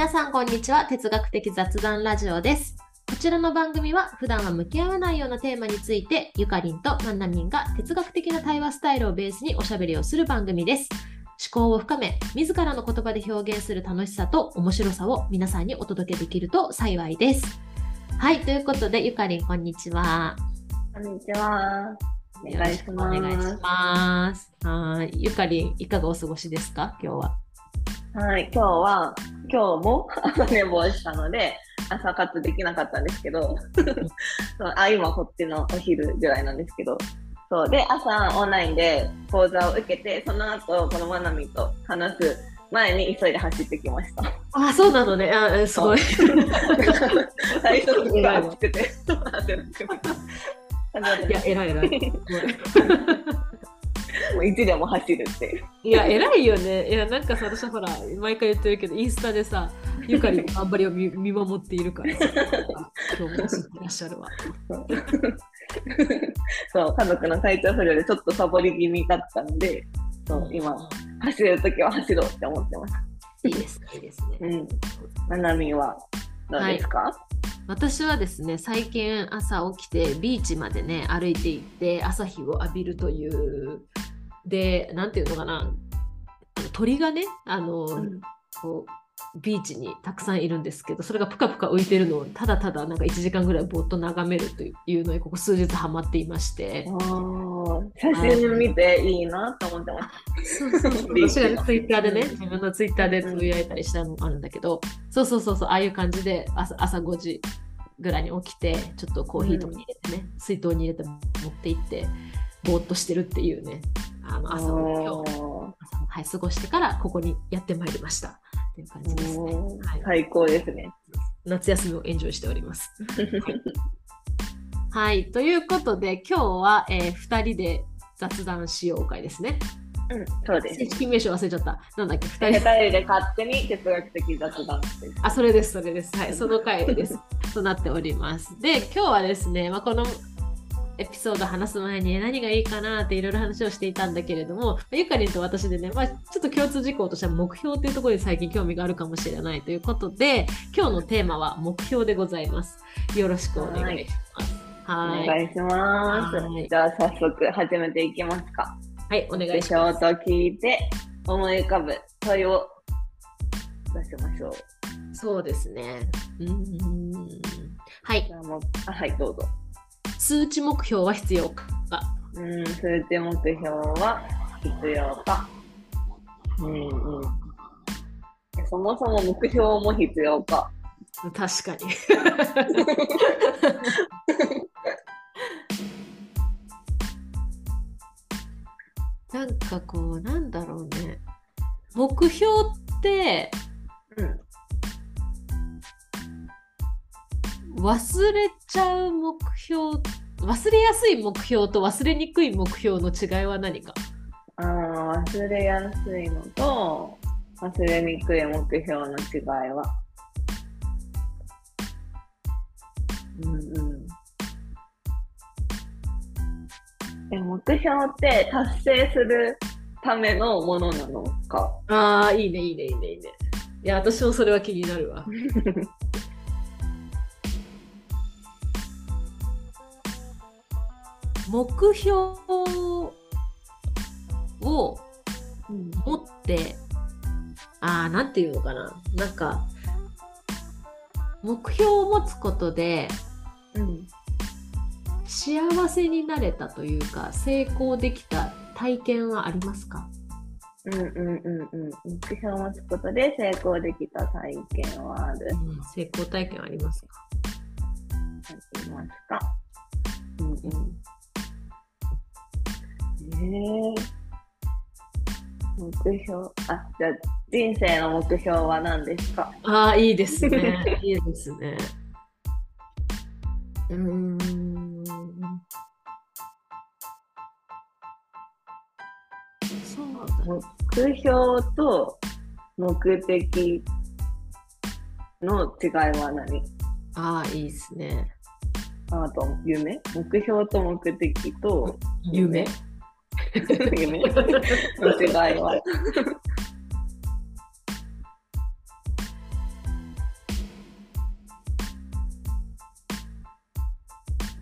皆さんこんにちは。哲学的雑談ラジオです。こちらの番組は普段は向き合わないようなテーマについてゆかりんとまんなみんが哲学的な対話スタイルをベースにおしゃべりをする番組です。思考を深め自らの言葉で表現する楽しさと面白さを皆さんにお届けできると幸いです。はいということでゆかりんこんにちは。こんにちは。お願いします。お願いします。はい。ゆかりんいかがお過ごしですか？今日ははい、今日は、今日も朝寝坊したので、朝活できなかったんですけど、そ うあ今こっちのお昼ぐらいなんですけど、そうで、朝オンラインで講座を受けて、その後、このまなみと話す前に急いで走ってきました。あそうなのね。あすごい。最初のが暑くて、い。や偉い偉いもういつでも走るっていう。いや、偉いよね。いや、なんかさ、私はほら、毎回言ってるけど、インスタでさ、ゆかりの頑張りを見 見守っているからさ、今日も走ってらっしゃるわ。そう、家族の体調不良でちょっとサボり気味だったんで、そう今、走るときは走ろうって思ってます。いいですね、いいですね。うん。ななみはどうですか、はい、私はですね、最近朝起きてビーチまでね、歩いていって朝日を浴びるという、で、なんていうのかな、鳥がね、あの、うん、こうビーチにたくさんいるんですけどそれがぷかぷか浮いてるのをただただなんか1時間ぐらいぼーっと眺めるというのにここ数日ハマっていまして。写真見ていいなと思ってます。私がツイッターでね自分のツイッターでつぶやいたりしたのもあるんだけど、そうそうそうそうああいう感じで朝朝5時ぐらいに起きてちょっとコーヒーとかに入れてね、うん、水筒に入れて持って行ってぼーっとしてるっていうねあの朝を今日朝を、はい、過ごしてからここにやってまいりました。っていう感じですね。はい、最高ですね。夏休みをエンジョイしております。はい、ということで今日は、えー、2人で雑談しよう会ですね。うん、そうです。正式名称忘れちゃった。なんだっけ、2人で勝手に哲学的雑談。あ、それです、それです。はい、その回です。となっております。で、今日はですね、まあ、このエピソード話す前に何がいいかなっていろいろ話をしていたんだけれども、ゆかりんと私でね、まあ、ちょっと共通事項としては目標というところに最近興味があるかもしれないということで、今日のテーマは目標でございます。よろしくお願いします。はい。お願いします。じゃあ早速始めていきますか。はい、お願いします。と聞いて思い浮かぶ問いを出しましょう。そうですね。うん。はい。あはい、どうぞ。数値目標は必要かうん、数値目標は必要か。うんうん。そもそも目標も必要か。確かに。なんかこう、なんだろうね。目標って、忘れちゃう目標忘れやすい目標と忘れにくい目標の違いは何か？あ忘れやすいのと忘れにくい目標の違いは。うんうん。え目標って達成するためのものなのか？ああいいねいいねいいねいいね。いや私もそれは気になるわ 目標を持って、ああ、なんていうのかな。なんか、目標を持つことで、うん、幸せになれたというか、成功できた体験はありますか？うんうんうんうん。目標を持つことで成功できた体験はある。うん、成功体験ありますか？ありますか？えー、目標。あじゃあ人生の目標は何ですか？ああいいですね。いいですね。うーん。そうだ目標と目的の違いは何？ああいいですね。あと夢？目標と目的と夢夢？夢の世代は。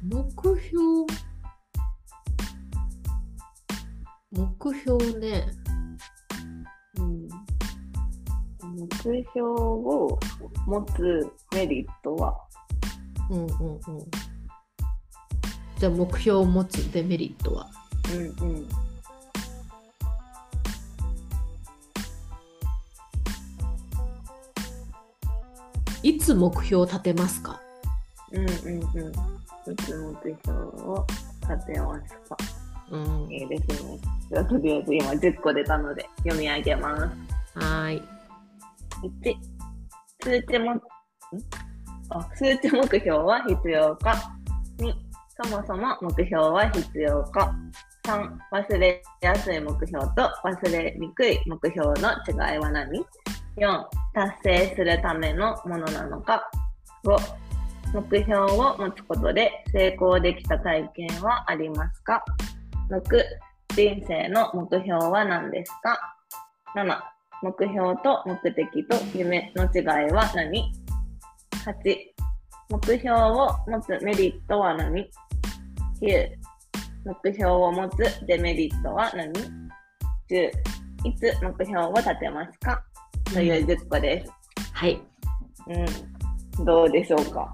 目標目標ね、うん、目標を持つメリットはうんうんうんじゃあ目標を持つデメリットはうんうん。いつ目標を立てますか？うんうんうん。うつ目標を立てますか？うん。いいですね。じゃあとりあえず今10個出たので読み上げます。はーい。1、数値も、ん？あ数値目標は必要か。2、そもそも目標は必要か。3、忘れやすい目標と忘れにくい目標の違いは何 ?4、達成するためのものなのか。5、目標を持つことで成功できた体験はありますか ?6、人生の目標は何ですか ?7、目標と目的と夢の違いは何 ?8、目標を持つメリットは何 ?9、目標を持つデメリットは何 ?10、いつ目標を立てますか？という10個です。はい。うん。どうでしょうか？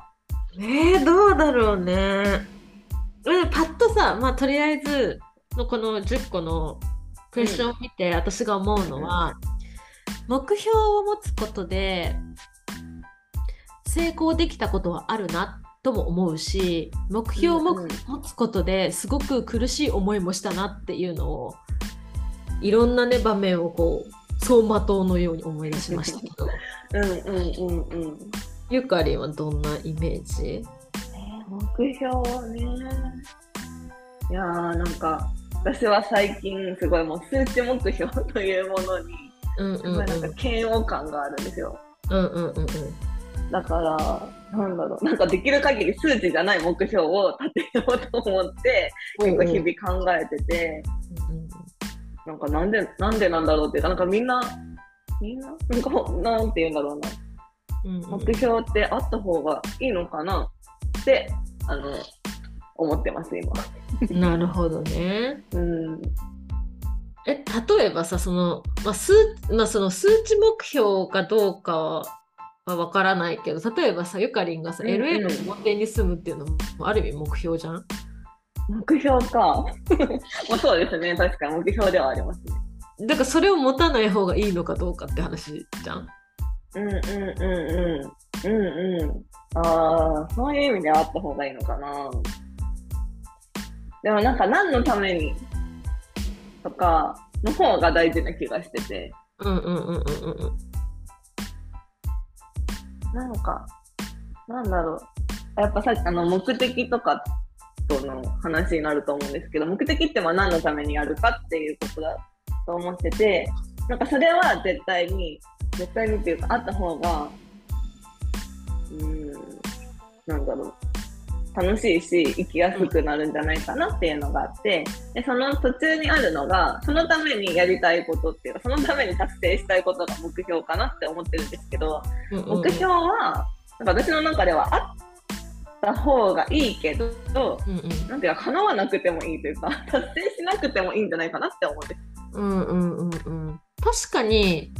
えー、どうだろうね。うんパッとさ、まあ、とりあえずのこの10個のクエスチョンを見て、私が思うのは、目標を持つことで成功できたことはあるなとも思うし目標を持つことですごく苦しい思いもしたなっていうのをいろんなね場面をこう走馬灯のように思い出しましたけど うんうんうんうん。ゆかりんはどんなイメージ？えー目標ね。いやーなんか私は最近すごいもう数値目標というものにすごいなんか嫌悪感があるんですよ。うんうんうんうんだから、なんだろう、なんかできる限り数値じゃない目標を立てようと思って、結構日々考えてて、なんかなんで、なんでなんだろうっていうか、なんかみんな、みんな、なんかなんて言うんだろうな、うんうん。目標ってあった方がいいのかな？って、あの、思ってます、今。なるほどね。うん。え例えばさその,、まあ数まあ、その数値目標かどうかはわからないけど例えばさゆかりんがさ、うんうん LA の表に住むっていうのもある意味目標じゃん？目標か。まあそうですね、確かに目標ではありますね。だからそれを持たない方がいいのかどうかって話じゃん？うんうんうんうん。うんうん。ああ、そういう意味ではあった方がいいのかな。でもなんか何のためにとかの方が大事な気がしてて、うんうんうんうんうんうんなんか、なんだろう。やっぱさっきあの目的とかとの話になると思うんですけど、目的ってま何のためにやるかっていうことだと思ってて、なんかそれは絶対に、絶対にっていうかあった方が、うん、なんだろう。楽しいし、生きやすくなるんじゃないかなっていうのがあって、で、その途中にあるのが、そのためにやりたいことっていうか、そのために達成したいことが目標かなって思ってるんですけど、うんうん目標は、なんか私の中ではあった方がいいけど、うんうん。なんていうか、叶わなくてもいいというか、達成しなくてもいいんじゃないかなって思うんです。うんうんうんうん。確かに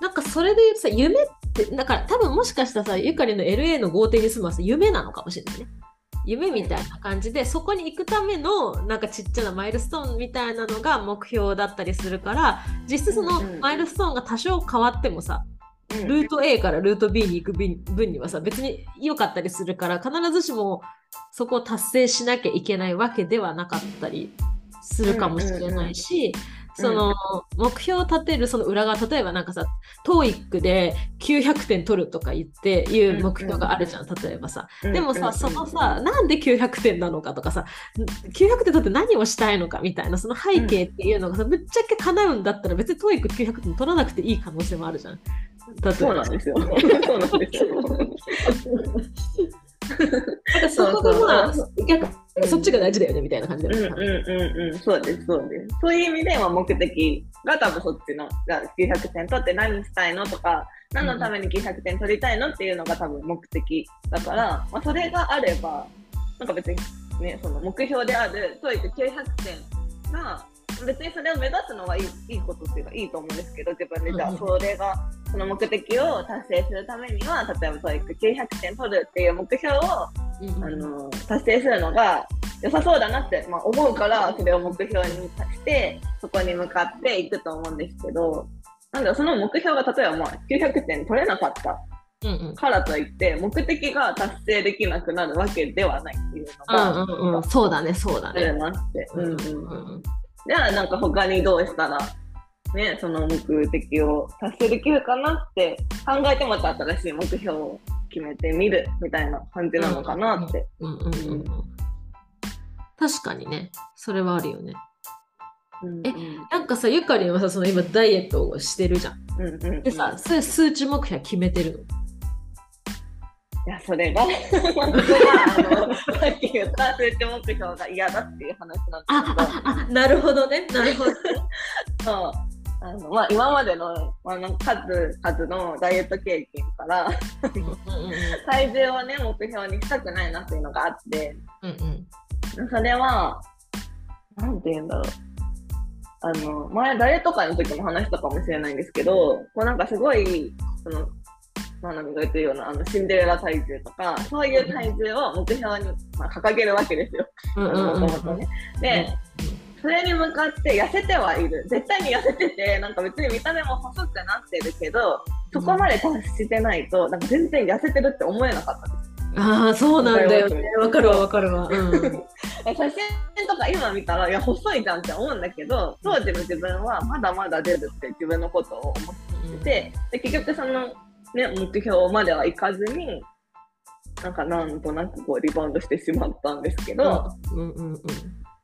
なんかそれで言うとさ夢ってだから多分もしかしたらさゆかりの LA の豪邸に住むはさ夢なのかもしれないね夢みたいな感じでそこに行くためのなんかちっちゃなマイルストーンみたいなのが目標だったりするから実質そのうんうんマイルストーンが多少変わってもさうん。ルート A からルート B に行く分分にはさ別に良かったりするから必ずしもそこを達成しなきゃいけないわけではなかったりするかもしれないし、その目標を立てるその裏側例えばなんかさ TOEIC で900点取るとか言っていう目標があるじゃん例えばさ。でもさ、そのさ、なんで900点なのかとかさ、900点取って何をしたいのかみたいな、その背景っていうのがさ、ぶっちゃけ叶うんだったら別に TOEIC900 点取らなくていい可能性もあるじゃん。例えそうばなんですよ。そうなんですよ。そこがまあ、逆にそっちが大事だよねみたいな感じで。うんうんうん。うん、そうです、そうです。そういう意味では目的が多分そっちの、じゃあ900点取って何したいのとか、何のために900点取りたいのっていうのが多分目的だから、まあ、それがあれば、なんか別にね、その目標である TOEIC900 点が、別にそれを目指すのはいいいいことっていうかいいと思うんですけど、自分で。じゃあそれが、その目的を達成するためには、例えば TOEIC900 点取るっていう目標を、うん。あの達成するのが良さそうだなって、まあ、思うから、それを目標にして、そこに向かっていくと思うんですけど、なんだその目標が例えばまあ900点取れなかったからといって、目的が達成できなくなるわけではないっていうのが、うんうんうん、そうだね、そうだね。なって。うんうんうん。じゃあなんか他にどうしたら、ね、その目的を達成できるかなって考えてまた新しい目標を決めてみるみたいな感じなのかなって。うんうんうんうん確かにね、それはあるよね。うんえなんかさ、ゆかりんはさ、その今ダイエットをしてるじゃん。うんうんうん。でさ、それ数値目標決めてるいや、それが、僕は、あの、さっき言った数値目標が嫌だっていう話なんですけど、あ、なるほどね、なるほど。そうあのまあ、今までの,、まあ、の数々のダイエット経験から、体重をね、目標にしたくないなっていうのがあって、うんうんそれは、なんて言うんだろう。あの、前、誰とかの時も話したかもしれないんですけど、こうなんかすごい、その、まなみが言ってるような、あの、シンデレラ体重とか、そういう体重を目標に、まあ、掲げるわけですよ。とね。で、それに向かって痩せてはいる。絶対に痩せてて、なんか別に見た目も細くなってるけど、そこまで達してないと、なんか全然痩せてるって思えなかったです。ああ、そうなんだよね。わかるわ、わかるわ。うん。写真とか今見たら、いや、細いじゃんって思うんだけど、当時の自分はまだまだ出るって自分のことを思ってて、で結局その、ね、目標まではいかずに、なんかなんとなくこうリバウンドしてしまったんですけど、うんうんうん。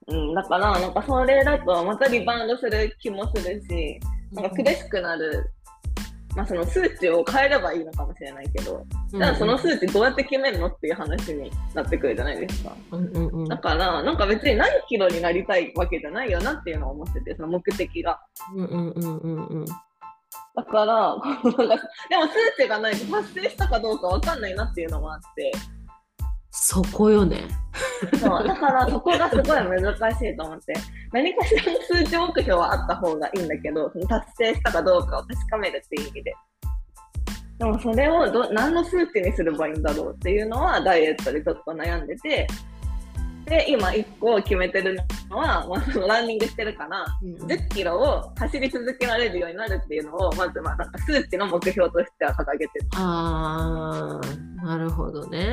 うん、だから、なんかそれだとまたリバウンドする気もするし、なんか苦しくなる、まあその数値を変えればいいのかもしれないけど、じゃあその数値どうやって決めるのっていう話になってくるじゃないですか。うんうんうんだから、なんか別に何キロになりたいわけじゃないよなっていうのを思ってて、その目的が。うんうんうんうんうん。だから、でも数値がないと達成したかどうかわかんないなっていうのもあって、そこよね。そうだからそこがすごい難しいと思って、何かしらの数値目標はあった方がいいんだけど、その達成したかどうかを確かめるっていう意味で。でもそれをど何の数値にすればいいんだろうっていうのはダイエットでちょっと悩んでて、で、今1個決めてるのは、まあ、そのランニングしてるから、10キロを走り続けられるようになるっていうのを、まずまあなんか数値の目標としては掲げてる。ああ、なるほどね。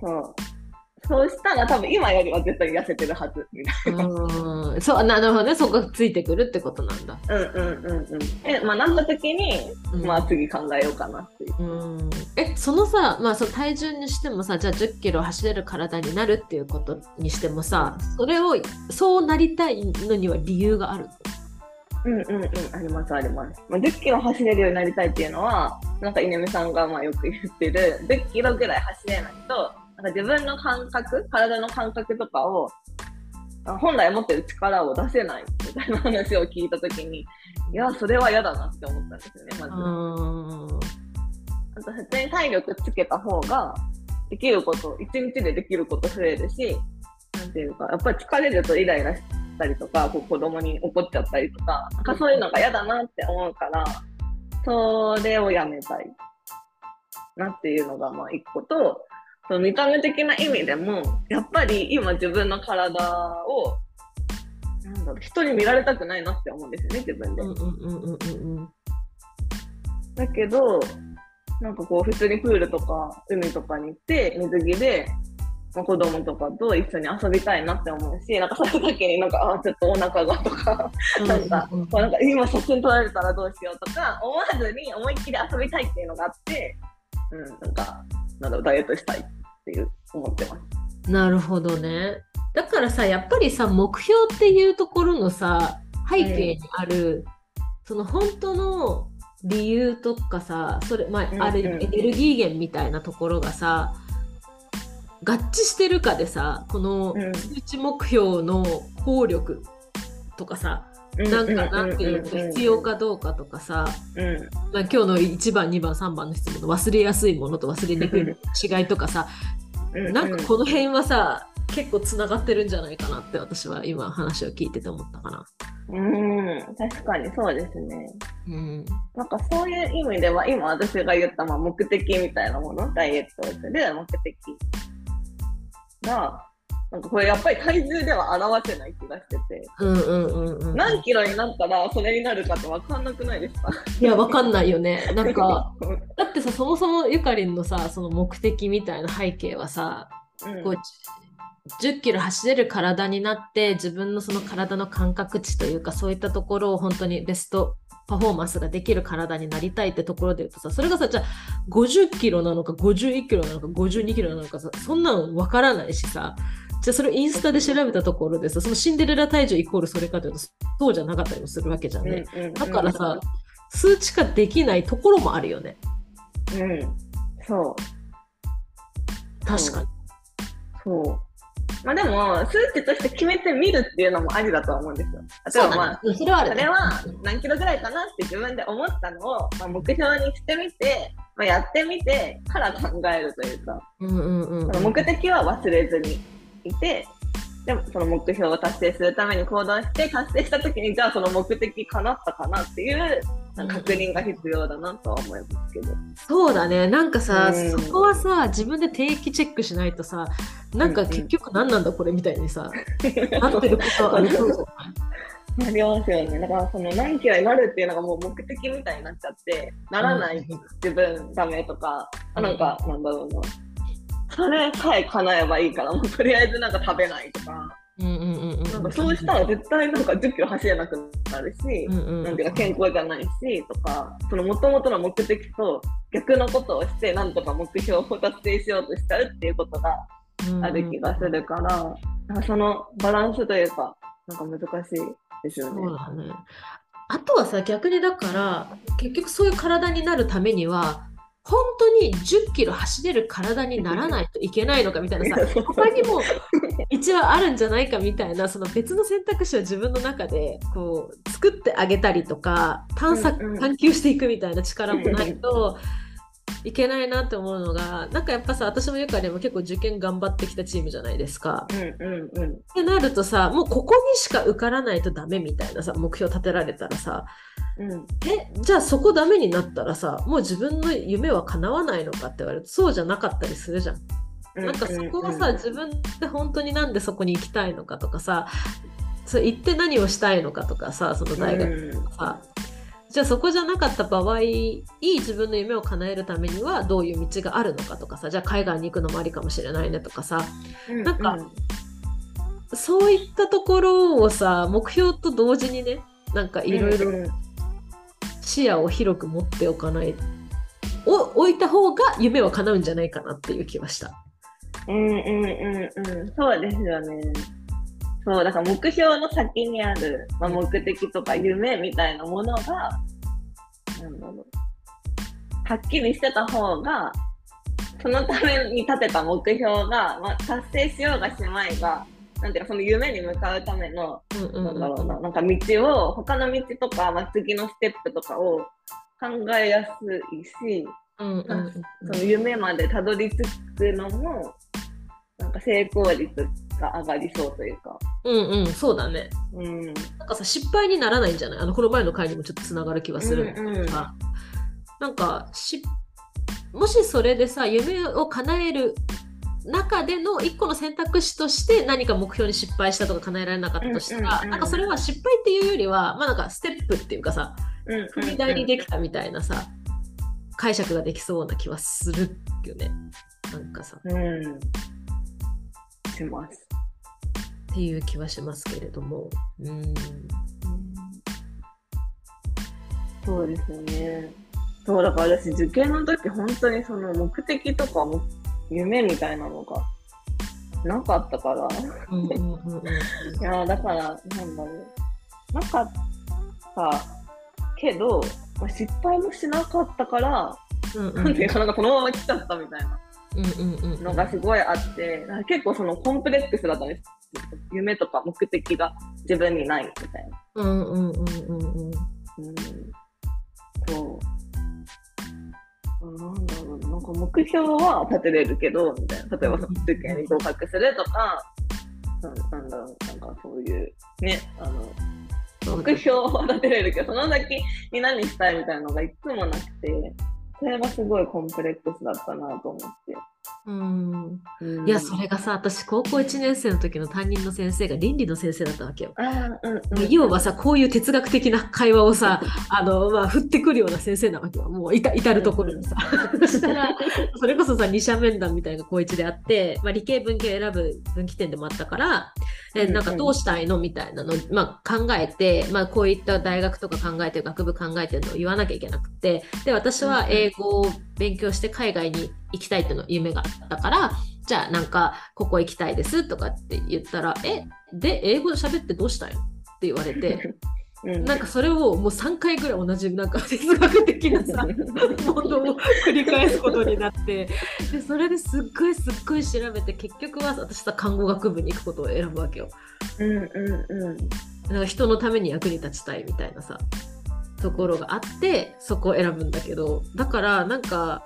そう。そうしたら多分今よりは絶対痩せてるはずみたいな。うん。そう、なるほどね。そこがついてくるってことなんだ。うんうんうんうん。え、まあなった時に、うんまあ次考えようかなっていう。うんえそのさ、まあ、その体重にしてもさじゃあ1 0キロ走れる体になるっていうことにしてもさそれをそうなりたいのには理由があるうんうんうん、ありますあります。まあ、10キロ走れるようになりたいっていうのは、なんか稲見さんがまあよく言ってる、10キロぐらい走れないと、なんか自分の感覚、体の感覚とかを、あ本来持ってる力を出せないみたいな話を聞いたときに、いや、それは嫌だなって思ったんですよね、まず。うんあと普通に体力つけた方が、できること、一日でできること増えるし、なんていうか、やっぱり疲れるとイライラしたりとか、こう子供に怒っちゃったりとか、なんかそういうのが嫌だなって思うから、それをやめたいなっていうのがまあ一個と、その見た目的な意味でも、やっぱり今自分の体を、なんだろう、人に見られたくないなって思うんですよね、自分で。うんうんうんうんうんだけど、なんかこう、普通にプールとか海とかに行って、水着で、まあ、子供とかと一緒に遊びたいなって思うし、なんかその時になんか、あ、ちょっとお腹がとか、なんか、うんうんこうなんか今写真撮られたらどうしようとか、思わずに思いっきり遊びたいっていうのがあって、うん、なんか、なんだろう、ダイエットしたいっていう思ってます。なるほどね。だからさやっぱりさ目標っていうところのさ背景にある、その本当の理由とかさそれ、まあうんあるうんエネルギー源みたいなところがさ合致してるかでさこのうん。数値目標の効力とかさ、なんかなんていうの必要かどうかとかさ、うん。まあ、今日の1番2番3番の質問の忘れやすいものと忘れにくいものの違いとかさうんなんかこの辺はさ結構つながってるんじゃないかなって私は今話を聞いてて思ったかな。うん、確かにそうですね。うんなんかそういう意味では、今私が言ったまあ目的みたいなもの、ダイエットをする目的が、なんかこれやっぱり体重では表せない気がしてて、うんうんうんうん。何キロになったらそれになるかって分かんなくないですか？いやわかんないよね。なんか だってさそもそもゆかりんのさその目的みたいな背景はさうんこう10キロ走れる体になって自分のその体の感覚値というかそういったところを本当にベストパフォーマンスができる体になりたいってところで言うとさそれがさじゃあ50キロなのか51キロなのか52キロなのかさそんなの分からないしさじゃあそれインスタで調べたところでさそのシンデレラ体重イコールそれかというとそうじゃなかったりもするわけじゃんね。うんうんだからさ、数値化できないところもあるよね。うん、そう。確かに。そう。まあでも、数値として決めてみるっていうのもありだとは思うんですよ。例えばまあ、うんそれはある、それは何キロぐらいかなって自分で思ったのを、まあ、目標にしてみて、まあ、やってみてから考えるというか、うんうんうん目的は忘れずにいて、でもその目標を達成するために行動して、達成した時に、じゃあその目的叶ったかなっていうなんか確認が必要だなとは思いますけど。そうだねなんかさ、うんそこはさ自分で定期チェックしないとさなんか結局何なんだこれみたいにさ、なってることはありそうじゃないありますよね。だからその何キロになるっていうのがもう目的みたいになっちゃって、ならない自分ダメとか、あなんかなんだろうな。それさえ叶えばいいから、もうとりあえずなんか食べないとか、うんうんうんうん。なんかそうしたら絶対なんか10キロ走れなくなるし、うんうん。なんていうか健康じゃないしとか、その元々の目的と逆のことをして、なんとか目標を達成しようとしちゃうっていうことがある気がするから、なんかそのバランスというか、なんか難しいですよね。そうだね。あとはさ逆にだから結局そういう体になるためには本当に10キロ走れる体にならないといけないのかみたいなさ他にも一応あるんじゃないかみたいなその別の選択肢を自分の中でこう作ってあげたりとか探索、探求していくみたいな力もないといけないなって思うのがなんかやっぱさ私もゆかりも結構受験頑張ってきたチームじゃないですか。うんうんうん。ってなるとさもうここにしか受からないとダメみたいなさ目標立てられたらさうん。えじゃあそこダメになったらさもう自分の夢は叶わないのかって言われるとそうじゃなかったりするじゃん。なんかそこはさ、自分で本当になんでそこに行きたいのかとかさそう行って何をしたいのかとかさその大学とかさ、じゃあそこじゃなかった場合いい自分の夢を叶えるためにはどういう道があるのかとかさじゃあ海外に行くのもありかもしれないねとかさうんなんかそういったところをさ目標と同時にねなんかいろいろうん視野を広く持っておかないを置いた方が夢は叶うんじゃないかなっていう気はした。うんうんうんうんそうですよね。そうだから目標の先にある、まあ、目的とか夢みたいなものがなんだろうはっきりしてた方がそのために立てた目標が、まあ、達成しようがしまいがなんていうかその夢に向かうためのうんうんなんだろうな、なんか道を、他の道とか、まあ、次のステップとかを考えやすいし、うんうんうんその夢までたどり着くのも、なんか成功率が上がりそうというか。うんうんそうだね。うん。なんかさ失敗にならないんじゃない？あのこの前の回にもちょっとつながる気はするんだけどさ、なんかしもしそれでさ夢を叶える中での一個の選択肢として何か目標に失敗したとか叶えられなかったとしたら、うんうんうんなんかそれは失敗っていうよりはまあなんかステップっていうかさうん。踏み台にできたみたいなさ解釈ができそうな気はするよねなんかさうん。します。っていう気はしますけれどもうんそうですよね。そう、だから私、受験の時、本当にその目的とかも夢みたいなのがなかったから。いやーだから、なんだろう。なかったけど、まあ、失敗もしなかったから、うんうんなんていうか、なんかこのまま来ちゃったみたいなのがすごいあって、結構そのコンプレックスだったんです。夢とか目的が自分にないみたいな。うんうんうんうんうんうん、そう。なんだろうな。んか目標は立てれるけど、みたいな。例えば、受験に合格するとか、ななんだろう、なんかそういう、ね、あの、目標は立てれるけど、その先に何したいみたいなのがいつもなくて、それがすごいコンプレックスだったなと思って。うん、うん。いやそれがさ私高校1年生の時の担任の先生が倫理の先生だったわけよ。あーうんうん、要はさこういう哲学的な会話をさあの、まあ、振ってくるような先生なわけよ。もういた至る所にさ。そしたらそれこそさ二者面談みたいな高1であって、まあ、理系文系選ぶ分岐点でもあったからえうんうんなん。かどうしたいのみたいなのを、まあ、考えて、まあ、こういった大学とか考えてる学部考えてるのを言わなきゃいけなくて。で私は英語を勉強して海外に行きたいっていうの夢があったからじゃあなんかここ行きたいですとかって言ったらえで英語で喋ってどうしたいのって言われて。うん、なんかそれをもう3回ぐらい同じなんか哲学的なさ ものを繰り返すことになってでそれですっごいすっごい調べて結局は私さ看護学部に行くことを選ぶわけよ。うんうんうん。なんか人のために役に立ちたいみたいなさところがあってそこを選ぶんだけど。だからなんか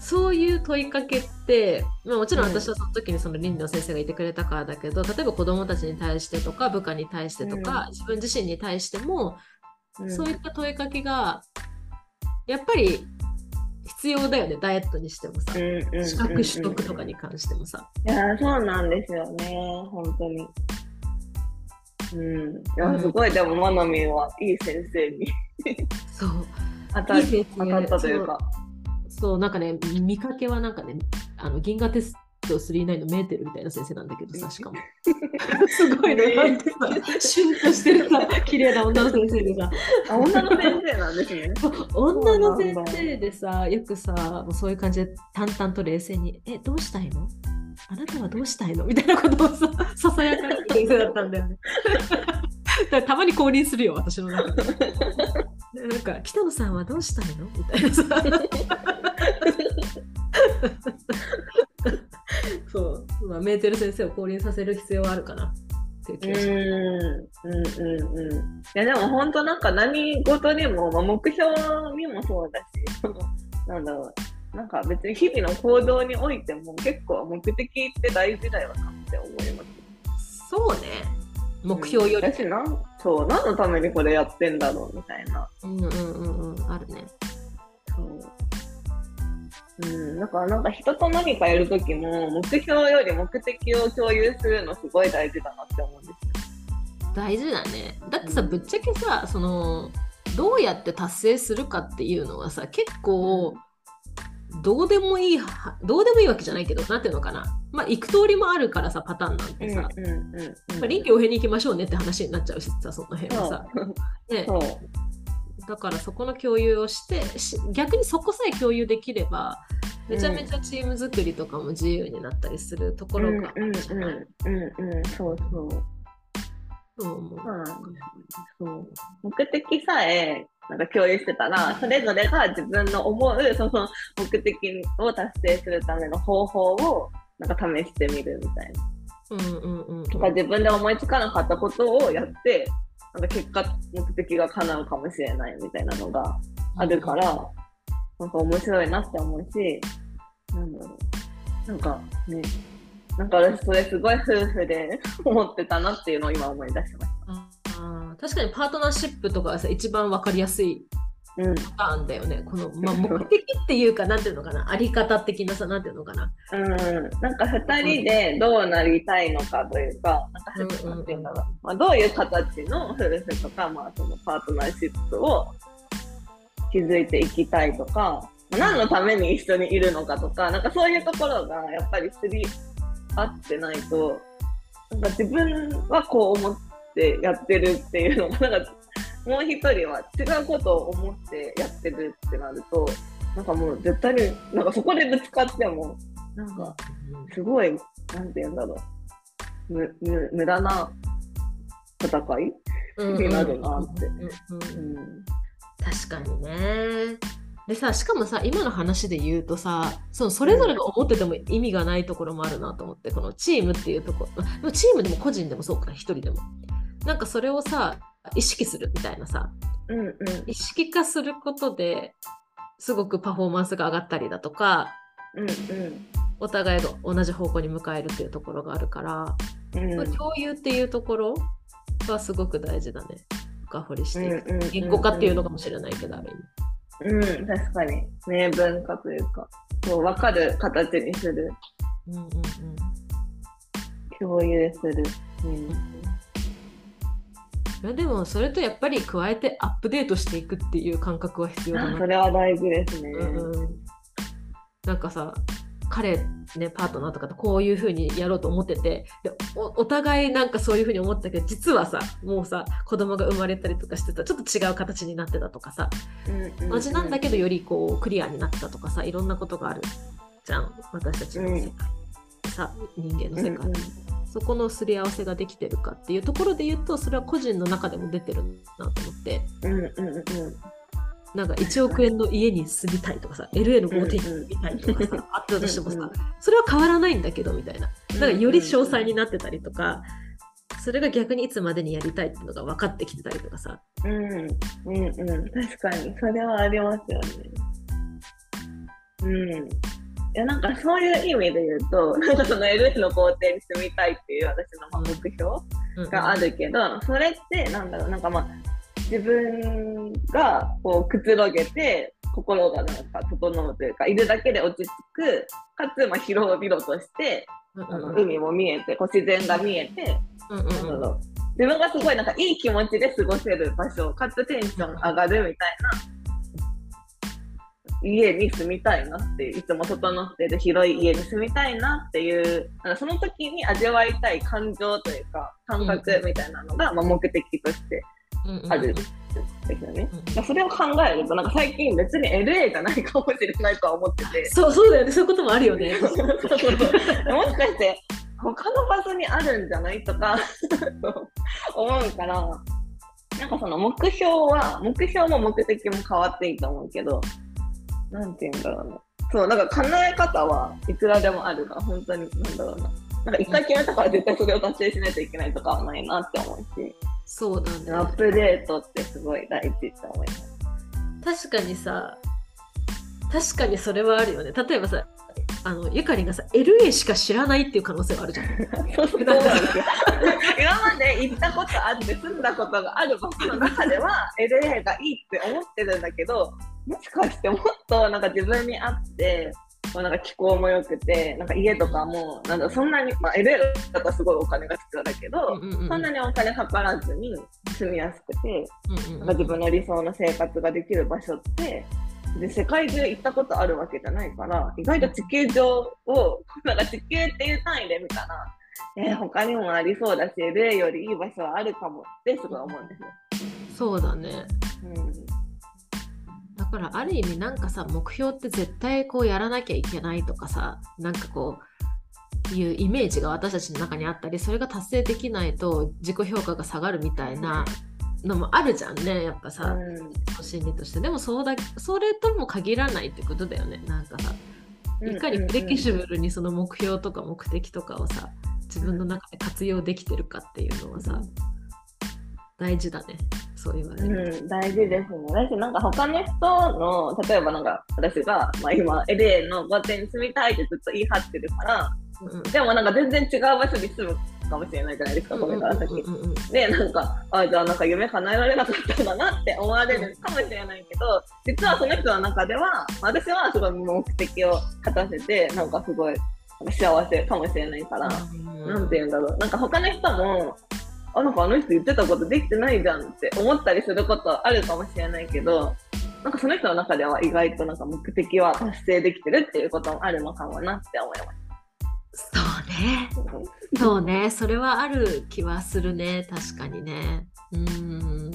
そういう問いかけって、まあ、もちろん私はその時にその倫理の先生がいてくれたからだけど、例えば子どもたちに対してとか部下に対してとか、うん。自分自身に対しても、うん。そういった問いかけがやっぱり必要だよねダイエットにしてもさ、うんうんうん。資格取得とかに関してもさ。いやー、そうなんですよね、本当に。うん。いや、すごい、でも、まなみんはいい先生に。そう。当たいい当たったというか。そう、なんかね、見かけはなんかね、あの銀河テスト39のメーテルみたいな先生なんだけどさ、しかも。すごいね、なんかさ、シュンとしてるさ、綺麗な女の先生でさ、あ、女の先生なんですね。女の先生でさ、よくさ、もうそういう感じで淡々と冷静に、え、どうしたいの？あなたはどうしたいの？みたいなことをさ、ささやかな先生だったんだよね。たまに降臨するよ、私の中で。でなんか、北野さんはどうしたいの？みたいなさ。そう、まあ、メーテル先生を降臨させる必要はあるかなっていう気がします。うん、うん、うん、うん。いや、でも本当なんか何事にも、まあ、目標にもそうだし、なんだろう。なんか別に日々の行動においても結構目的って大事だよなって思います。そうね。目標より。私なん、そう、何のためにこれやってんだろうみたいな。うんうんうんうん、あるね。そう。うん、だからなんか人と何かやるときも、目標より目的を共有するのすごい大事だなって思うんですよ。大事だね。だってさ、うんぶっちゃけさ、その、どうやって達成するかっていうのはさ、結構、どうでもいいは、どうでもいいわけじゃないけど、なんていうのかな。まあ、行く通りもあるからさ、パターンなんてさ、うんうんうんまあ、臨機応変に行きましょうねって話になっちゃうしさ、その辺はさ。ね。だからそこの共有をしてし逆にそこさえ共有できればめちゃめちゃチーム作りとかも自由になったりするところがあるじゃない、うんうん、そうそう。そう思うそう目的さえなんか共有してたら、それぞれが自分の思うその目的を達成するための方法をなんか試してみるみたいな。うんうんうんうんとか自分で思いつかなかったことをやって、なんか結果目的が叶うかもしれないみたいなのがあるから、なんか面白いなって思うし、なんだろう。なんかね、なんか私それすごい夫婦で思ってたなっていうのを今思い出しましあー確かにパートナーシップとかがさ一番わかりやすい。パターンだよね。この、まあ、目的っていうかなんていうのかな？あり方的なさなんていうのかな？うん、なんか2人でどうなりたいのかというか、なていうんだろう、まあ、どういう形の夫婦とか、まあ、そのパートナーシップを築いていきたいとか、何のために一緒にいるのかとか、なんかそういうところがやっぱりすり合ってないと、なんか自分はこう思ってやってるっていうのが、なんかもう一人は違うことを思ってやってるってなると、なんかもう絶対に、なんかそこでぶつかっても、なんかすごい、なんて言うんだろう、むむ無駄な戦いになるなって。確かにね。でさしかもさ今の話で言うとさそのそれぞれが思ってても意味がないところもあるなと思ってこのチームっていうところチームでも個人でもそうか一人でもなんかそれをさ意識するみたいなさうんうん。意識化することですごくパフォーマンスが上がったりだとかうんうん。お互いが同じ方向に向かえるっていうところがあるから、うん。共有っていうところがすごく大事だね。深掘りしていく、うんうん言語化っていうのかもしれないけどある意味。うん、確かに。明文化というか、そう分かる形にする、うんうんうん。共有する。うんいやでもそれとやっぱり加えてアップデートしていくっていう感覚は必要だな。それは大事ですね。うんうん。なんかさ彼ねパートナーとかとこういう風にやろうと思っててでおお互いなんかそういう風に思ってたけど実はさもうさ子供が生まれたりとかしてたちょっと違う形になってたとかさうんうん同じなんだけどよりこうクリアになってたとかさいろんなことがあるじゃん。私たちの世界、さ人間の世界、うんうんそこのすり合わせができてるかっていうところで言うとそれは個人の中でも出てるなと思って。うんうんうんなんか1億円の家に住みたいとかさ LA の豪邸に住みたいとかさ、あったとしてもさ、それは変わらないんだけどみたいな。だからより詳細になってたりとか、それが逆にいつまでにやりたいっていうのが分かってきてたりとかさ。うんうんうん。確かに。それはありますよね。うん。いやなんかそういう意味で言うと、なんかその LA の豪邸に住みたいっていう私のまあ目標うん。があるけど、それってなんだろう、なんかまあ自分がこうくつろげて心がなんか整うというか、いるだけで落ち着く、かつまあ広々として、うんあのうん海も見えて、こう自然が見えて、うんうん。なんだろう。自分がすごいなんかいい気持ちで過ごせる場所、かつテンション上がるみたいな家に住みたいなっていつも整ってる広い家に住みたいなっていう、その時に味わいたい感情というか、感覚みたいなのが、まあ、目的としてあるんですよね。うんまあそれを考えると、なんか最近別に LA じゃないかもしれないとは思ってて。そうそうだよね。そういうこともあるよね。もしかして他の場所にあるんじゃないとか 思うからなんかその目標は目標も目的も変わっていいと思うけどなんて言うんだろうな。そうなんか叶え方はいくらでもあるから本当になんだろうな。なんか一回決めたから絶対それを達成しないといけないとかはないなって思うし。そうだね。アップデートってすごい大事って思います。確かにさ確かにそれはあるよね。例えばさあのゆかりんがさ LA しか知らないっていう可能性はあるじゃん。そ うそうなんですよ。今まで行ったことあって住んだことがある場所の中では LA がいいって思ってるんだけどもしかしてもっとなんか自分に合ってこうなんか気候も良くてなんか家とかもなんだそんなに、まあ、LA だったらすごいお金が必要だけど、うんうんうん。そんなにお金かからずに住みやすくてうんうんなんか自分の理想の生活ができる場所ってで世界中行ったことあるわけじゃないから意外と地球上を なんか地球っていう単位で見たら、えー他にもありそうだし LA よりいい場所はあるかもってすごい思うんですよ。そうだね。うんだからある意味なんかさ目標って絶対こうやらなきゃいけないとかさなんかこういうイメージが私たちの中にあったりそれが達成できないと自己評価が下がるみたいなのもあるじゃんねやっぱさ、心理として。でもそうだそれとも限らないってことだよね。なんかさいかにフレキシブルにその目標とか目的とかをさ自分の中で活用できてるかっていうのはさ大事だねそう言われうる、ん、大事ですね。私なんか他の人の、例えばなんか私が、まあ、今 LA の御殿に住みたいってずっと言い張ってるから、うんでもなんか全然違う場所に住むかもしれないじゃないですか、これから先。うんうんうんうんで、なんか、あじゃあなんか夢叶えられなかったんだなって思われるかもしれないけど、実はその人の中では、私はすごい目的を果たせて、なんかすごい幸せかもしれないから、なんて言うんだろう。なんか他の人も、あ、なんかあの人言ってたことできてないじゃんって思ったりすることあるかもしれないけど、なんかその人の中では意外となんか目的は達成できてるっていうこともあるのかもなって思います。そうね。そうね。それはある気はするね。確かにね。うん。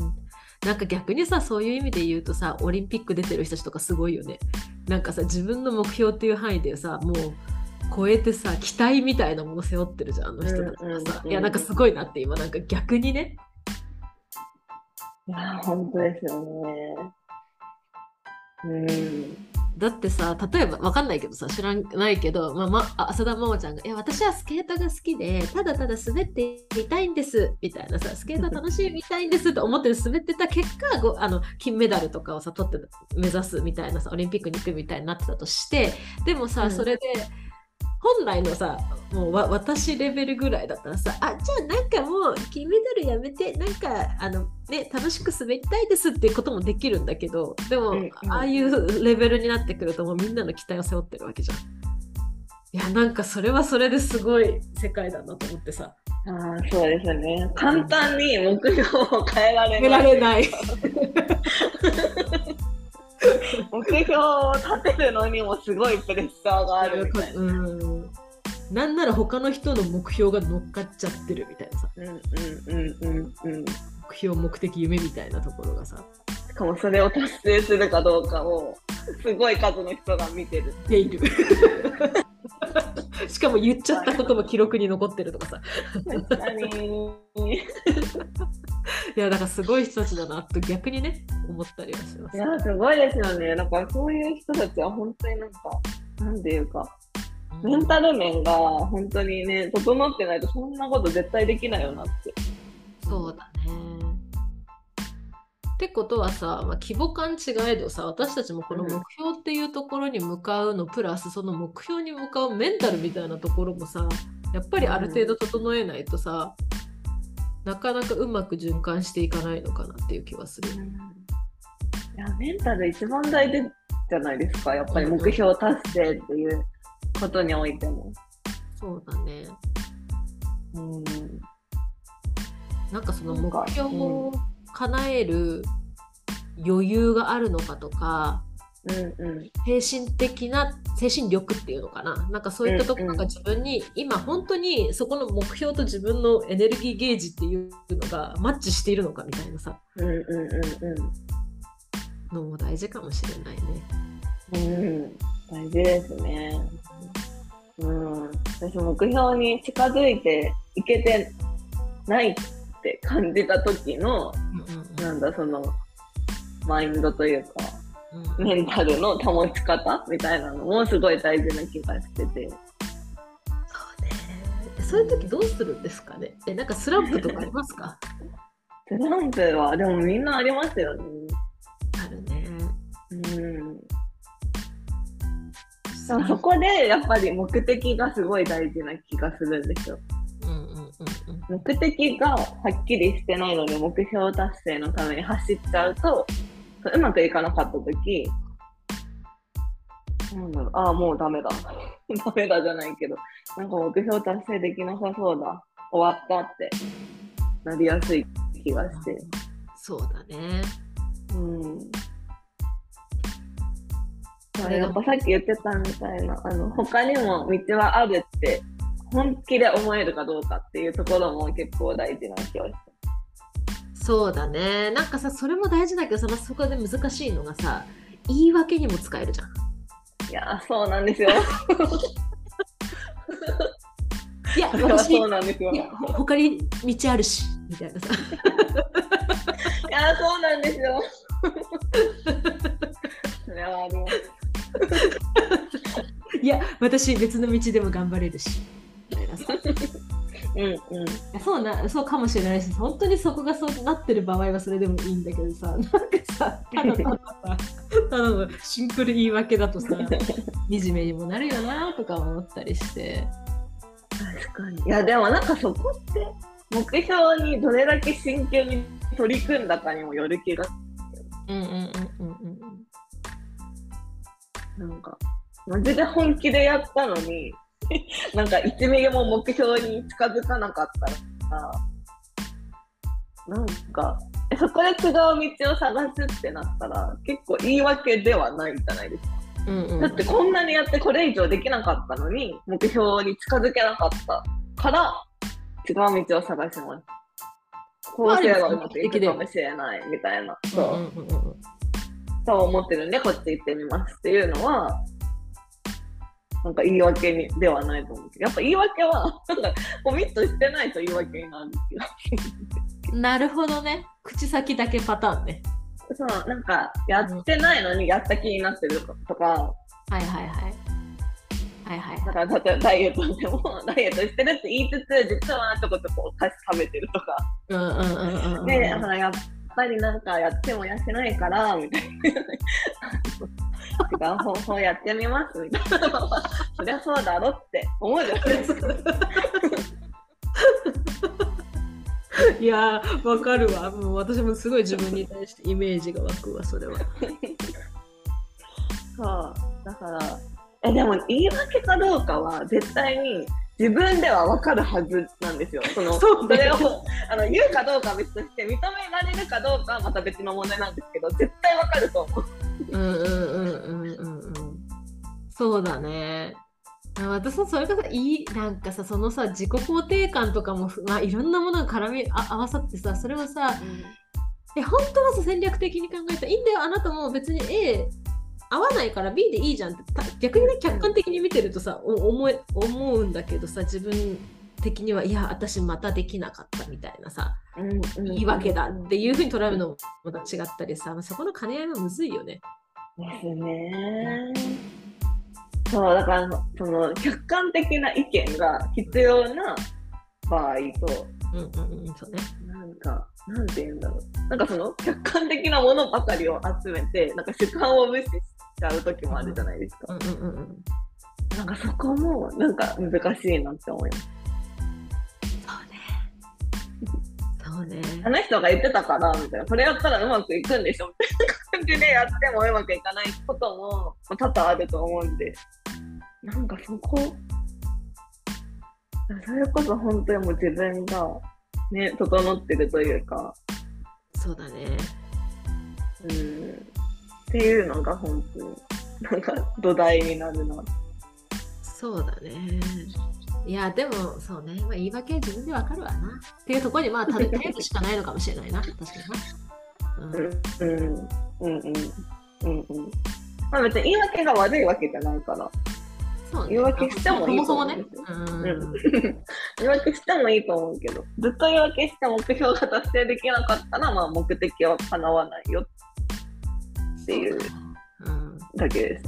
なんか逆にさそういう意味で言うとさオリンピック出てる人たちとかすごいよね。なんかさ自分の目標っていう範囲でさもう超えてさ期待みたいなもの背負ってるじゃんあの人たちがさ、うんうんうんいやなんかすごいなって今なんか逆にねいやー、本当ですよね。うん。だってさ例えばわかんないけどさ知らないけど、まあまあ、浅田真央ちゃんが「いや私はスケートが好きでただただ滑ってみたいんです」みたいなさスケート楽しいみたいんですと思って滑ってた結果ごあの金メダルとかをさ取って目指すみたいなさオリンピックに行くみたいになってたとしてでもさ、うんそれで本来のさもうわ私レベルぐらいだったらさあじゃあなんかもう金メダルやめてなんかあのね楽しく滑りたいですっていうこともできるんだけどでも、うんうんああいうレベルになってくるともうみんなの期待を背負ってるわけじゃん。いやなんかそれはそれですごい世界だなと思ってさ。ああ、そうですね。簡単に目標を変えられ得ない。られない。目標を立てるのにもすごいプレッシャーがあるみたいな。うんなんなら他の人の目標が乗っかっちゃってるみたいなさうんうんうんうんうん。目標目的夢みたいなところがさしかもそれを達成するかどうかをすごい数の人が見てる。ている しかも言っちゃったことも記録に残ってるとかさ。いやだからすごい人たちだなと逆にね思ったりはしますいや、すごいですよね。なんかそういう人たちは本当になんか、なんていうか、メンタル面が本当にね、整ってないとそんなこと絶対できないよなって。そうだねってことはさ、まあ、規模感違えどさ私たちもこの目標っていうところに向かうのプラスその目標に向かうメンタルみたいなところもさやっぱりある程度整えないとさ、なかなかうまく循環していかないのかなっていう気はする。いや、メンタル一番大事じゃないですか。やっぱり目標達成っていうことにおいても。そうだね。うん。なんかその目標を叶える余裕があるのかとか、うんうん。精神的な精神力っていうのかななんかそういったところが自分に、今本当にそこの目標と自分のエネルギーゲージっていうのがマッチしているのかみたいなさうんうんうんのも大事かもしれないね。うん。うん。大事ですね。うん。私、目標に近づいていけてないって感じた時の、うんなんだ、その、マインドというか、うんメンタルの保ち方？みたいなのもすごい大事な気がしてて。そうね。そういう時どうするんですかね？えなんかスランプとかありますか？スランプは、でもみんなありますよね。あるね。うん。そこでやっぱり目的がすごい大事な気がするんですよ。目的がはっきりしてないのに目標達成のために走っちゃうと、うまくいかなかった時なんだろう、ああ、もうダメだ。ダメだじゃないけど、なんか目標達成できなさそうだ。終わったってなりやすい気がして。そうだね。うん。あれやっぱさっき言ってたみたいな、あの、他にも道はあるって、本気で思えるかどうかっていうところも結構大事な気がして。そうだね。なんかさ、それも大事だけどさ、まあそこで難しいのがさ、言い訳にも使えるじゃん。いやー、そうなんですよ。いや、私、そうなんですよ。他に道あるし、みたいなさ。やー、そうなんですよ。それはあります。いや、私別の道でも頑張れるし。みたいなさ うんうん。そうな、そうかもしれないし、本当にそこがそうなってる場合はそれでもいいんだけどさ、なんかさ、ただたださ、ただのシンプル言い訳だとさ、惨めにもなるよなとか思ったりして。確かに。いや、でもなんかそこって、目標にどれだけ真剣に取り組んだかにもよる気が、うんうんうんうんうん。なんか、マジで本気でやったのに、なんか1ミリも目標に近づかなかったら、なんか、えそこで違う道を探すってなったら、結構言い訳ではないじゃないですか。うんうん。だってこんなにやってこれ以上できなかったのに、目標に近づけなかったから、違う道を探します。こうすればうまくいくかもしれないみたいな、そう、うんうんうんうん。そう思ってるんで、こっち行ってみますっていうのは、なんか言い訳にではないと思うけど、やっぱ言い訳は、なんかコミットしてないと言い訳になるんですよ。なるほどね。口先だけパターンね。そう、なんか、やってないのにやった気になってるとか、はいはいはい。はいはいだから例えばダイエットでも、ダイエットしてるって言いつつ、実はちょこちょこお菓子食べてるとか。うんうんうんうんうん。で、あやっぱりなんかやっても痩せないから、みたいな。違う方法やってみますみたいな。そりゃそうだろって思うじゃないですか。いやー、わかるわ。もう私もすごい自分に対してイメージが湧くわ、それは。そう。だから、え、でも言い訳かどうかは絶対に自分では分かるはずなんですよ。そのそれをあの言うかどうかは別として認められるかどうかはまた別の問題なんですけど、絶対分かると思う。うんうんうんうんうんうん。そうだね。あ私はそれがさいいなんかさそのさ自己肯定感とかも、まあ、いろんなものが絡みあ合わさってさそれはさえ本当はさ戦略的に考えたらいいんだよあなたも別に A 合わないから B でいいじゃんってた逆にね客観的に見てるとさお思え思うんだけどさ自分的にはいや私またできなかったみたいなさうん言い訳だっていうふうに捉えるのもまた違ったりさそこの兼ね合いはむずいよね。ですね。そう、だから、その、客観的な意見が必要な場合と、うんうんうんそうね。なんか、なんて言うんだろう。なんかその、客観的なものばかりを集めて、なんか主観を無視しちゃう時もあるじゃないですか。うんうんうんうんなんかそこも、なんか難しいなって思います。そうね。そうね。あの人が言ってたから、みたいな。これやったらうまくいくんでしょみたいな感じでやってもうまくいかないことも、まあ多々あると思うんで。なんかそこ、それこそ本当にもう自分が、ね、整ってるというか、そうだね。うん、っていうのが本当に、なんか土台になるな。そうだね。いや、でも、そうね。まあ、言い訳は自分でわかるわな。っていうところに、まあ、たどり着くしかないのかもしれないな。確かにな。うんうん、うん、うん、うん、うん。まあ別に言い訳が悪いわけじゃないから。そうね。言い訳してもいいと思うんですよ。。うんうん 言い訳してもいいと思うけど、ずっと言い訳して目標が達成できなかったら、まあ目的は叶わないよっていううん。だけです。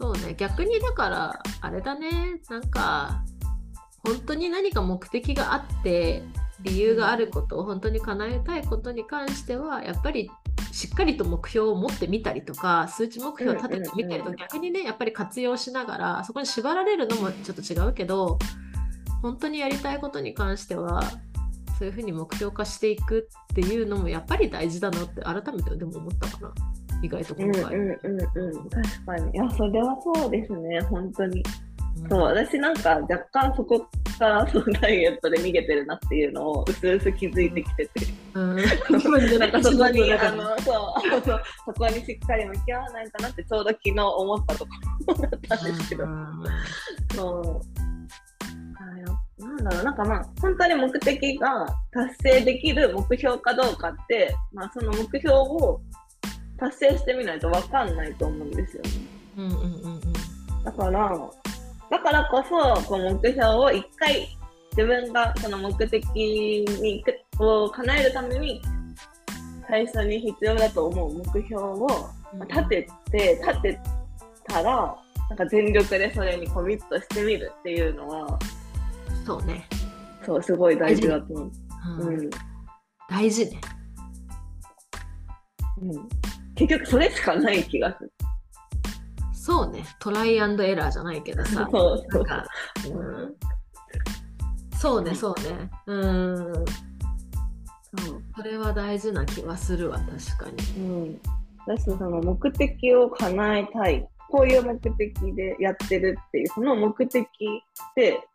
そうね。逆に、だから、あれだね。なんか、本当に何か目的があって、理由があることを本当に叶えたいことに関しては、やっぱりしっかりと目標を持ってみたりとか数値目標を立ててみたりと逆にねやっぱり活用しながらそこに縛られるのもちょっと違うけど本当にやりたいことに関してはそういうふうに目標化していくっていうのもやっぱり大事だなって改めてでも思ったかな意外と今回。うんうんうんうん。確かに。いや、それはそうですね、本当に。うんそう、私なんか若干そこからそのダイエットで逃げてるなっていうのをうすうす気づいてきてて。うん、なんかそこに、あの、そう、そこにしっかり向き合わないかなってちょうど昨日思ったところだったんですけど。そう。なんだろう、なんかまあ、本当に目的が達成できる目標かどうかって、まあ、その目標を達成してみないと分かんないと思うんですよね。うんうんうんうんだから、だからこそ、こう目標を一回、自分がその目的にを叶えるために、最初に必要だと思う目標をうん立てて、立てたら、なんか全力でそれにコミットしてみるっていうのは、そうね、そう、すごい大事だと思う。ううんん。大事ね。うん。結局それしかない気がする。そうね、トライアンドエラーじゃないけどさ。そうそう。なんか、うん、そうね、そうね。うん。そうそれは大事な気はするわ、確かに。うん。私その目的を叶えたい。こういう目的でやってるっていう、その目的って、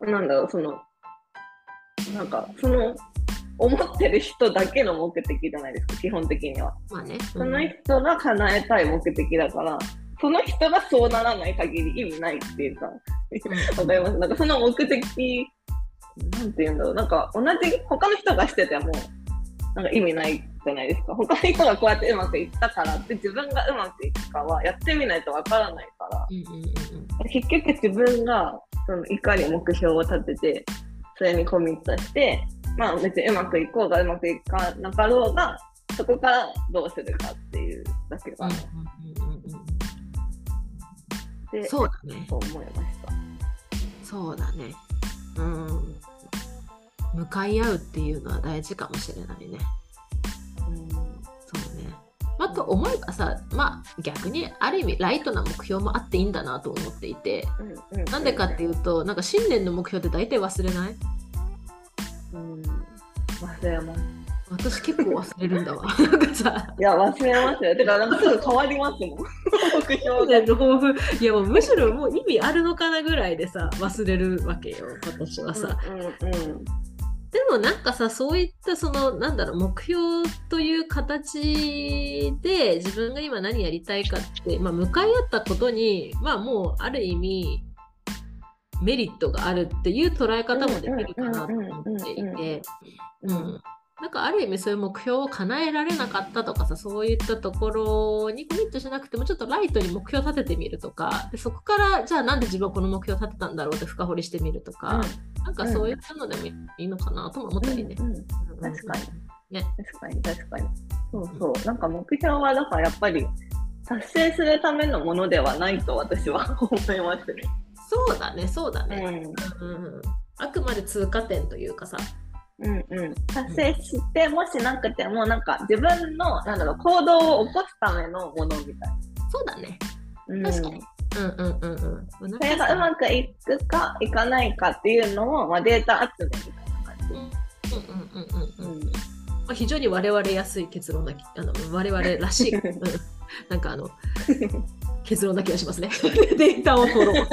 なんだろう、その、なんか、その、思ってる人だけの目的じゃないですか、基本的には。まあね。その人が叶えたい目的だから、その人がそうならない限り意味ないっていうか、わかります？なんかその目的、なんて言うんだろう、なんか同じ、他の人がしてても、なんか意味ないじゃないですか。他の人がこうやってうまくいったからって自分がうまくいくかはやってみないとわからないから、うんうんうん結局自分がそのいかに目標を立てて、それにコミットしてまあ別にうまくいこうがうまくいかなかろうが、そこからどうするかっていうだけかな。で、そうだね。そう思いました。そうだね。うん。向かい合うっていうのは大事かもしれないね。そうね。あと思えばさ、まあ逆にある意味ライトな目標もあっていいんだなと思っていて、うんうんなんでかっていうと、なんか新年の目標って大体忘れない？うん、忘れます。私結構忘れるんだわ。なんかさ、いや、忘れますよ。てか、なんかすぐ変わりますもん。目標の抱負、いやもうむしろもう意味あるのかなぐらいでさ、忘れるわけよ、私はさ。うんうんでもなんかさそういったそのなんだろう目標という形で自分が今何やりたいかって、まあ、向かい合ったことにまあもうある意味メリットがあるっていう捉え方もできるかなと思っていて。なんかある意味そういう目標を叶えられなかったとかさそういったところにコミットしなくてもちょっとライトに目標を立ててみるとかでそこからじゃあなんで自分はこの目標を立てたんだろうって深掘りしてみるとか、なんかそういったのでもいいのかなとも思ったりね。うんうんうん確かに。ね。確かに、確かに。そうそう。なんか目標は、だからやっぱり、達成するためのものではないと私は思いますね。そうだね、そうだね。ううんうんあくまで通過点というかさ。ん。うんうん。達成して、もしなくても、なんか自分の、なんだろう、行動を起こすためのものみたいそうだね。な。確かに。うんうんうんうん。そそれがうまくいくかいかないかっていうのを、まあ、データ集めみたいな感じ。うんうんうんうんうん。うんまあ、非常に我々安い結論なきあの我々らしい、うん、なんかあの結論な気がしますね。データを取ろう。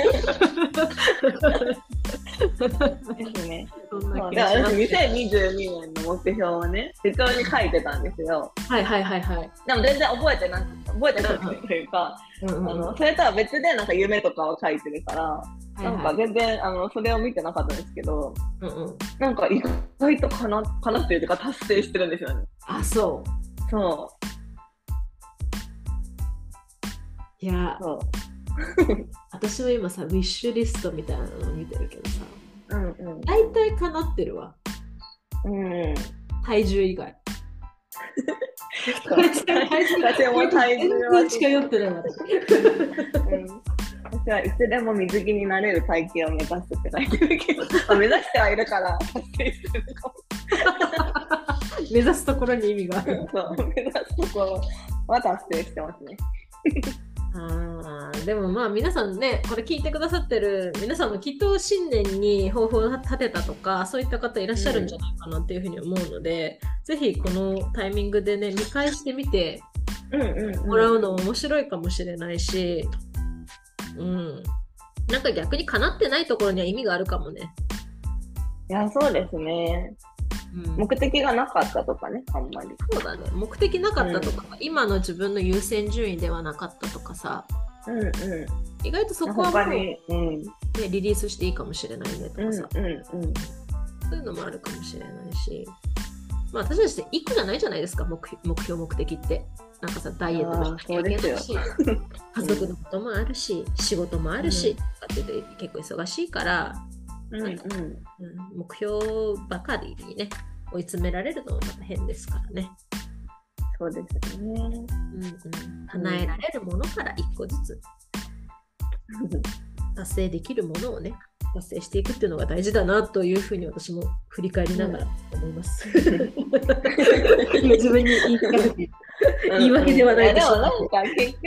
ですね。そんな気がします、2022年の目標をね、手帳に書いてたんですよ。はいはいはいはい。でも全然覚えてなく覚えてなくてというか、うんうんうんあのそれとは別でなんか夢とかを書いてるから、はいなんかはい全然あのそれを見てなかったんですけど、うんうん、なんか意外とかなかなっていうか達成してるんですよね。あそう。そいやう、そう。私は今さウィッシュリストみたいなのを見てるけどさうんうん。大体かなってるわうん。体重以外。私も体重は近寄ってなうん私はいつでも水着になれる体型を目指すって書いてるけど、まあ目指してはいるから達成するかも。目指すところに意味がある。そう、目指すところは達成してますね。あーでもまあ皆さんねこれ聞いてくださってる皆さんもきっと新年に抱負を立てたとかそういった方いらっしゃるんじゃないかなっていうふうに思うので、ぜひこのタイミングでね見返してみてうんうん、うん。もらうのも面白いかもしれないし、うん、なんか逆にかなってないところには意味があるかもね。いや、そうですね。うん目的がなかったとかね、あんまり。そうだね目的なかったとか、今の自分の優先順位ではなかったとかさうんう意外とそん。こはもう、ね。リリースしていいかもしれないねとうんかさ、うんうん。そういうのもあるかもしれないし、まあ、私たちって1個じゃないじゃないですか目標目的ってなんかさダイエットもしなきゃいけないし家族のこともあるし仕事もあるし、うんって結構忙しいから、うんうん。うん目標ばかりにね追い詰められるのはまた変ですからね。そうですね。うんうん、叶えられるものから一個ずつ達成できるものをね達成していくっていうのが大事だなというふうに私も振り返りながら思います。自分に言い言い訳ではないででしょ。もなんか結局、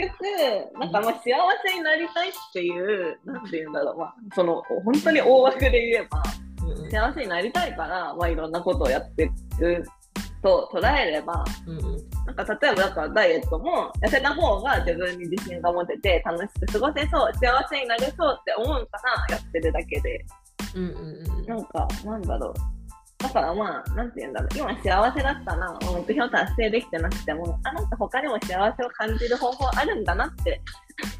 なんかまあ幸せになりたいっていう、なんていうんだろう、まあ、その本当に大枠で言えば、幸せになりたいから、まあいろんなことをやってると捉えれば、うんうんなんか例えばだからダイエットも痩せた方が自分に自信が持てて楽しく過ごせそう、幸せになれそうって思うからやってるだけで、うんうんうんなんかなんだろう。だからまあ、なんて言うんだろう。今幸せだったら、目標達成できてなくても、あ、なんか他にも幸せを感じる方法あるんだなって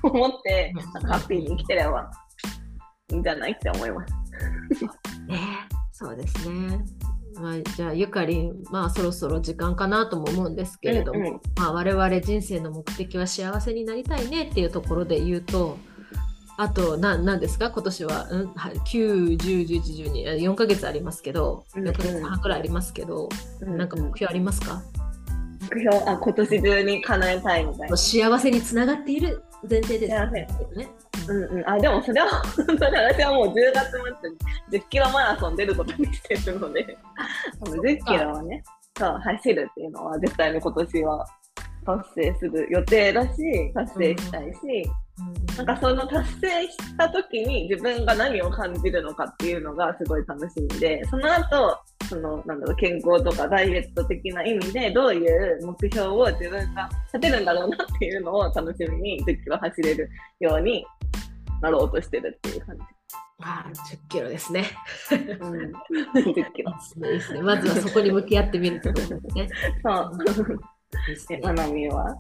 思って、なんかハッピーに生きてればいいんじゃないって思います。ねそうですね。まあ、じゃあゆかりん、まあそろそろ時間かなとも思うんですけれども、うんうん。まあ、我々人生の目的は幸せになりたいねっていうところで言うとあとな何ですか？今年は、うん、はい9、10、11、12、4ヶ月ありますけど、うん4ヶ月半くらいありますけど、なんか目標ありますか、目標？あ今年中に叶えたいみたいな。幸せにつながっている前提です。幸ね。うん。うん、あでもそれは本当に私はもう10月末に10キロマラソン出ることにしてるので。10キロをねそう走るっていうのは絶対に今年は達成する予定だし達成したいし、なんかその達成した時に自分が何を感じるのかっていうのがすごい楽しみでその後そのなんだろう健康とかダイエット的な意味でどういう目標を自分が立てるんだろうなっていうのを楽しみに10キロ走れるようになろうとしてるっていう感じ。ああ10キロですね。うん、10キロ。いいですね。まずはそこに向き合ってみるってことですね。そう。まなみは？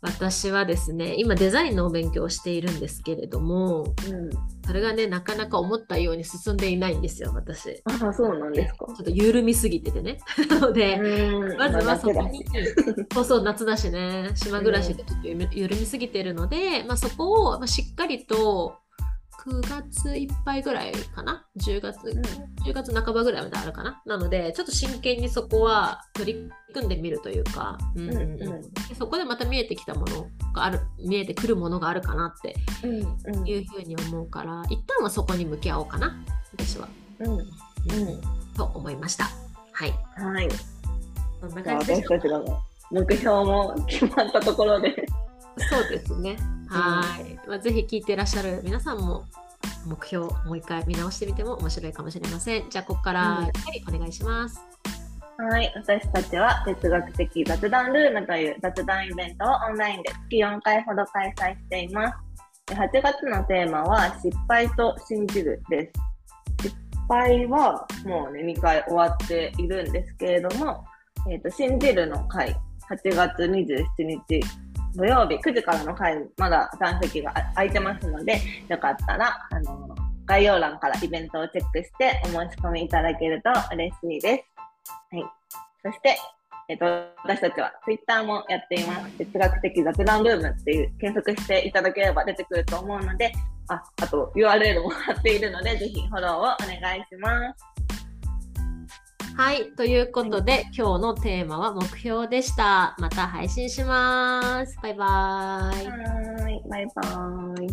私はですね、今デザインのお勉強をしているんですけれども、うん。それがね、なかなか思ったように進んでいないんですよ、私。ああ、そうなんですかちょ。っと緩みすぎててね。なので、うんまずはそこに そうそう、夏だしね、島暮らしでちょっと緩緩みすぎてるので、まあ、そこをまあしっかりと9月いっぱいぐらいかな、10月、10月半ばぐらいまであるかな？なので、ちょっと真剣にそこは取り組んでみるというか、うんうんうんそこでまた見えてきたものがある、見えてくるものがあるかなってうんうんいうふうに思うから、一旦はそこに向き合おうかな、私は。うんうんと思いました。はい。はい。そんな感じで私たちが目標も決まったところで。そうですね。はい、まあ。ぜひ聞いていらっしゃる皆さんも目標をもう一回見直してみても面白いかもしれません。じゃあ、ここからうんやっぱりお願いします。はい。私たちは哲学的雑談ルームという雑談イベントをオンラインで月4回ほど開催しています。で8月のテーマは失敗と信じるです。失敗はもうね、2回終わっているんですけれども、えっ、と、信じるの回、8月27日土曜日9時からの回、まだ残席が空いてますので、よかったら、あの、概要欄からイベントをチェックしてお申し込みいただけると嬉しいです。はい。そして、えっ、と、私たちは Twitter もやっています。哲学的雑談ルームっていう検索していただければ出てくると思うので、あ、あと URL も貼っているので、ぜひフォローをお願いします。はい。ということで、今日のテーマは目標でした。また配信します。バイバイ。はーい、バイバーイ。